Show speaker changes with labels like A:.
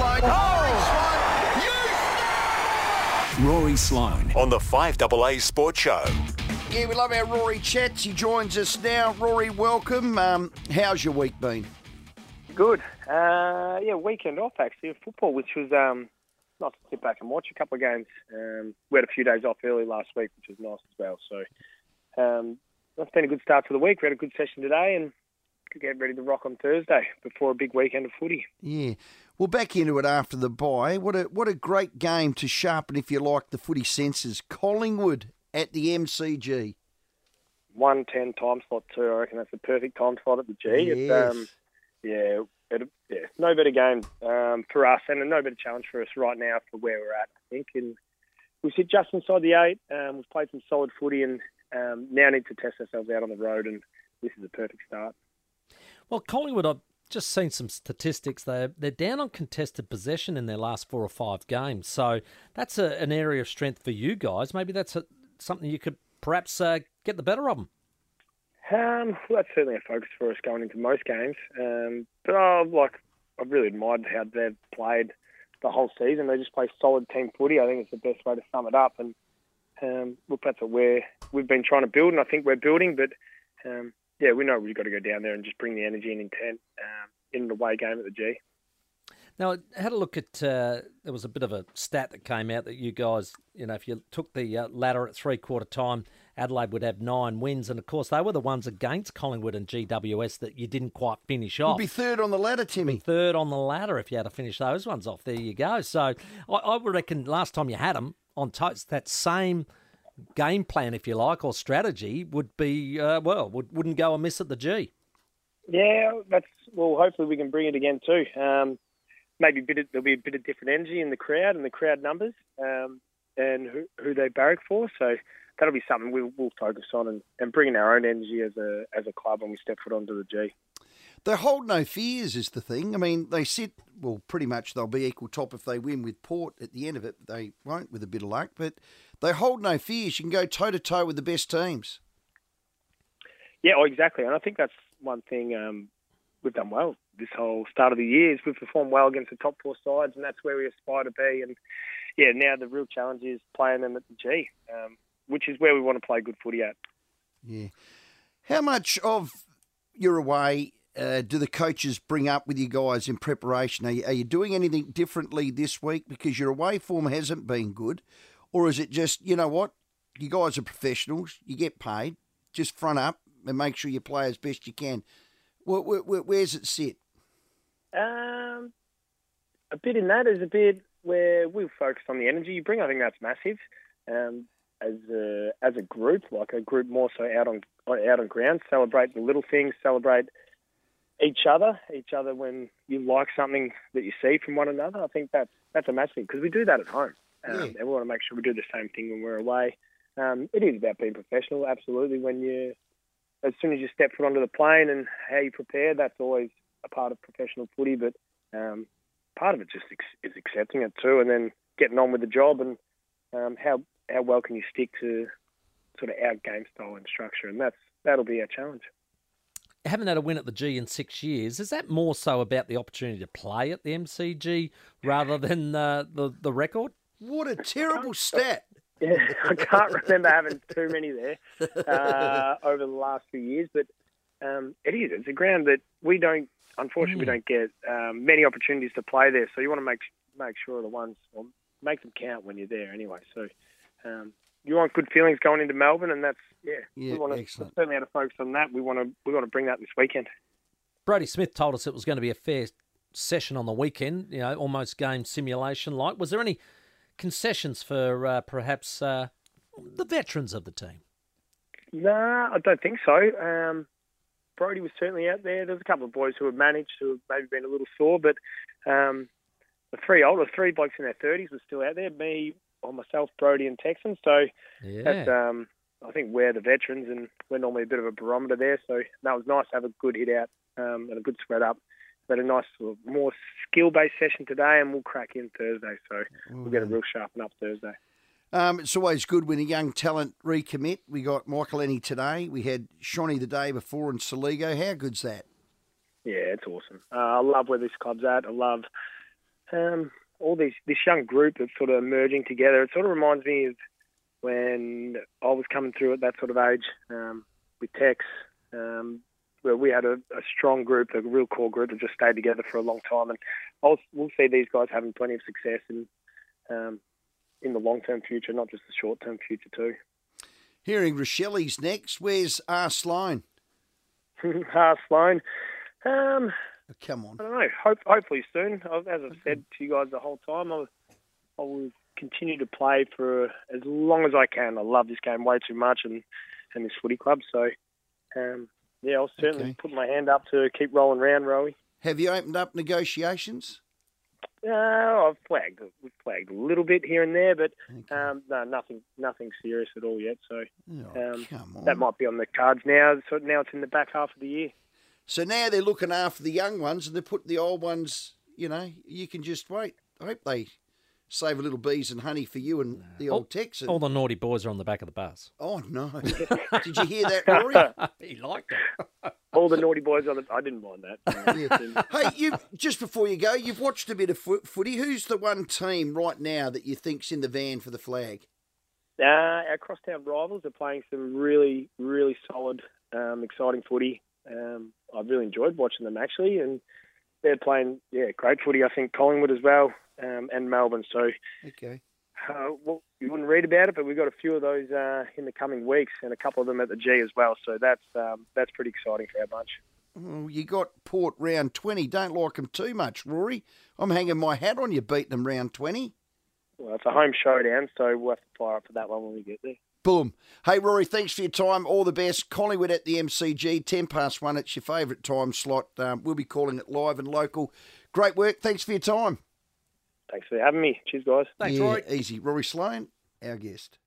A: Sloane. Oh!
B: Rory Sloane
C: on the 5AA Sports Show.
A: Yeah, we love our Rory chats. He joins us now. Rory, welcome. Um, how's your week been?
D: Good. Uh, yeah, weekend off actually of football, which was um, nice to sit back and watch a couple of games. Um, we had a few days off early last week, which was nice as well. So um, that's been a good start to the week. We had a good session today and could get ready to rock on Thursday before a big weekend of footy.
A: Yeah. Well, back into it after the bye. What a what a great game to sharpen, if you like, the footy senses. Collingwood at the MCG.
D: One ten time slot too. I reckon that's the perfect time slot at the G.
A: Yes.
D: It's, um, yeah, it, yeah, no better game um, for us, and no better challenge for us right now for where we're at. I think, and we sit just inside the eight. Um, we've played some solid footy, and um, now need to test ourselves out on the road, and this is a perfect start.
E: Well, Collingwood, I've just seen some statistics. They're, they're down on contested possession in their last four or five games. So that's a, an area of strength for you guys. Maybe that's a, something you could perhaps uh, get the better of them.
D: Um, well, that's certainly a focus for us going into most games. Um, but uh, like, I've really admired how they've played the whole season. They just play solid team footy. I think it's the best way to sum it up. And um, look, that's what we're, we've been trying to build, and I think we're building. But um, yeah, we know we've got to go down there and just bring the energy and intent um, in the away game at the G.
E: Now, I had a look at, uh, there was a bit of a stat that came out that you guys, you know, if you took the uh, ladder at three quarter time, Adelaide would have nine wins. And of course, they were the ones against Collingwood and GWS that you didn't quite finish off.
A: You'd be third on the ladder, Timmy.
E: Third on the ladder if you had to finish those ones off. There you go. So I, I would reckon last time you had them on totes, that same game plan, if you like, or strategy would be, uh, well, would, wouldn't go amiss at the G.
D: Yeah, that's well. Hopefully, we can bring it again too. Um, maybe a bit of, there'll be a bit of different energy in the crowd and the crowd numbers um, and who, who they barrack for. So that'll be something we'll, we'll focus on and, and bringing our own energy as a as a club when we step foot onto the G.
A: They hold no fears, is the thing. I mean, they sit, well, pretty much they'll be equal top if they win with Port at the end of it. They won't with a bit of luck, but they hold no fears. You can go toe to toe with the best teams.
D: Yeah, oh, exactly. And I think that's one thing um, we've done well this whole start of the year. Is we've performed well against the top four sides, and that's where we aspire to be. And yeah, now the real challenge is playing them at the G, um, which is where we want to play good footy at.
A: Yeah. How much of your away uh, do the coaches bring up with you guys in preparation? Are you, are you doing anything differently this week because your away form hasn't been good? Or is it just, you know what, you guys are professionals, you get paid, just front up and make sure you play as best you can? Where, where, where's it sit?
D: Um, a bit in that is a bit where we focus on the energy you bring. I think that's massive. Um, as a as a group, like a group more so out on out on ground, celebrate the little things, celebrate each other, each other when you like something that you see from one another. I think that's that's a massive because we do that at home. Um,
A: Yeah.
D: And we want to make sure we do the same thing when we're away. Um, it is about being professional, absolutely. When you, as soon as you step foot onto the plane and how you prepare, that's always a part of professional footy. But um, part of it just ex- is accepting it too, and then getting on with the job and um, how how well can you stick to sort of our game style and structure, and that's that'll be our challenge.
E: Haven't had a win at the G in six years. Is that more so about the opportunity to play at the MCG rather than uh, the the record?
A: What a terrible stat.
D: Yeah, I can't remember having too many there uh, over the last few years, but um, it is. It's a ground that we don't, unfortunately, we don't get um, many opportunities to play there. So you want to make make sure the ones, well, make them count when you're there anyway. So um, you want good feelings going into Melbourne, and that's yeah.
A: Yeah,
D: we want to certainly have to focus on that. We want to we want to bring that this weekend.
E: Brodie Smith told us it was going to be a fair session on the weekend, you know, almost game simulation like. Was there any concessions for uh, perhaps uh, the veterans of the team?
D: Nah, I don't think so. Um, Brodie was certainly out there. There's a couple of boys who have managed who have maybe been a little sore, but um, the three older, three blokes in their thirties were still out there. Me, or myself, Brodie, and Texan. So
E: Yeah.
D: that's um, I think we're the veterans, and we're normally a bit of a barometer there. So that was nice to have a good hit out um, and a good spread up. Had a nice, sort of more skill-based session today, and we'll crack in Thursday. So we'll get a real sharpen up Thursday.
A: Um, it's always good when a young talent recommit. We got Michael Ennie today. We had Shawnee the day before in Soligo. How good's that?
D: Yeah, it's awesome. Uh, I love where this club's at. I love um, all these this young group that's sort of emerging together. It sort of reminds me of when I was coming through at that sort of age um, with Tex, um, where we had a, a, strong group, a real core group that just stayed together for a long time. And I'll, we'll see these guys having plenty of success in um, in the long term future, not just the short term future too.
A: Hearing Rachele's next. Where's R Sloane?
D: R Sloane. Um,
A: oh, come on.
D: I don't know. Hope, hopefully soon. As I've said to you guys the whole time, I, I will continue to play for as long as I can. I love this game way too much and, and this footy club. So, um, yeah, I'll certainly okay. put my hand up to keep rolling around, Rowie.
A: Have you opened up negotiations?
D: Uh, I've flagged, we've flagged a little bit here and there, but okay. um, no, nothing, nothing serious at all yet. So
A: oh, um,
D: that might be on the cards now. So now it's in the back half of the year.
A: So now they're looking after the young ones, and they put the old ones. You know, you can just wait. I hope they save a little bees and honey for you and the old Texan.
E: All the naughty boys are on the back of the bus.
A: Oh no! Did you hear that, Rory?
E: he liked it.
D: all the naughty boys on the. I didn't mind that.
A: Yeah. hey, you just before you go, you've watched a bit of footy. Who's the one team right now that you think's in the van for the flag?
D: Uh, our crosstown rivals are playing some really, really solid, um, exciting footy. Um, I've really enjoyed watching them actually, and they're playing yeah great footy. I think Collingwood as well um, and Melbourne. So,
A: okay.
D: Uh, well, you wouldn't read about it, but we've got a few of those uh, in the coming weeks, and a couple of them at the G as well. So that's um, that's pretty exciting for our bunch.
A: Well, you got Port round twenty. Don't like them too much, Rory. I'm hanging my hat on you beating them round twenty.
D: Well, it's a home showdown, so we'll have to fire up for that one when we get there.
A: Boom. Hey, Rory, thanks for your time. All the best. Collingwood at the MCG, 10 past one. It's your favourite time slot. Um, we'll be calling it live and local. Great work. Thanks for your time.
D: Thanks for having me. Cheers, guys.
E: Thanks, yeah, Rory.
A: Easy. Rory Sloane, our guest.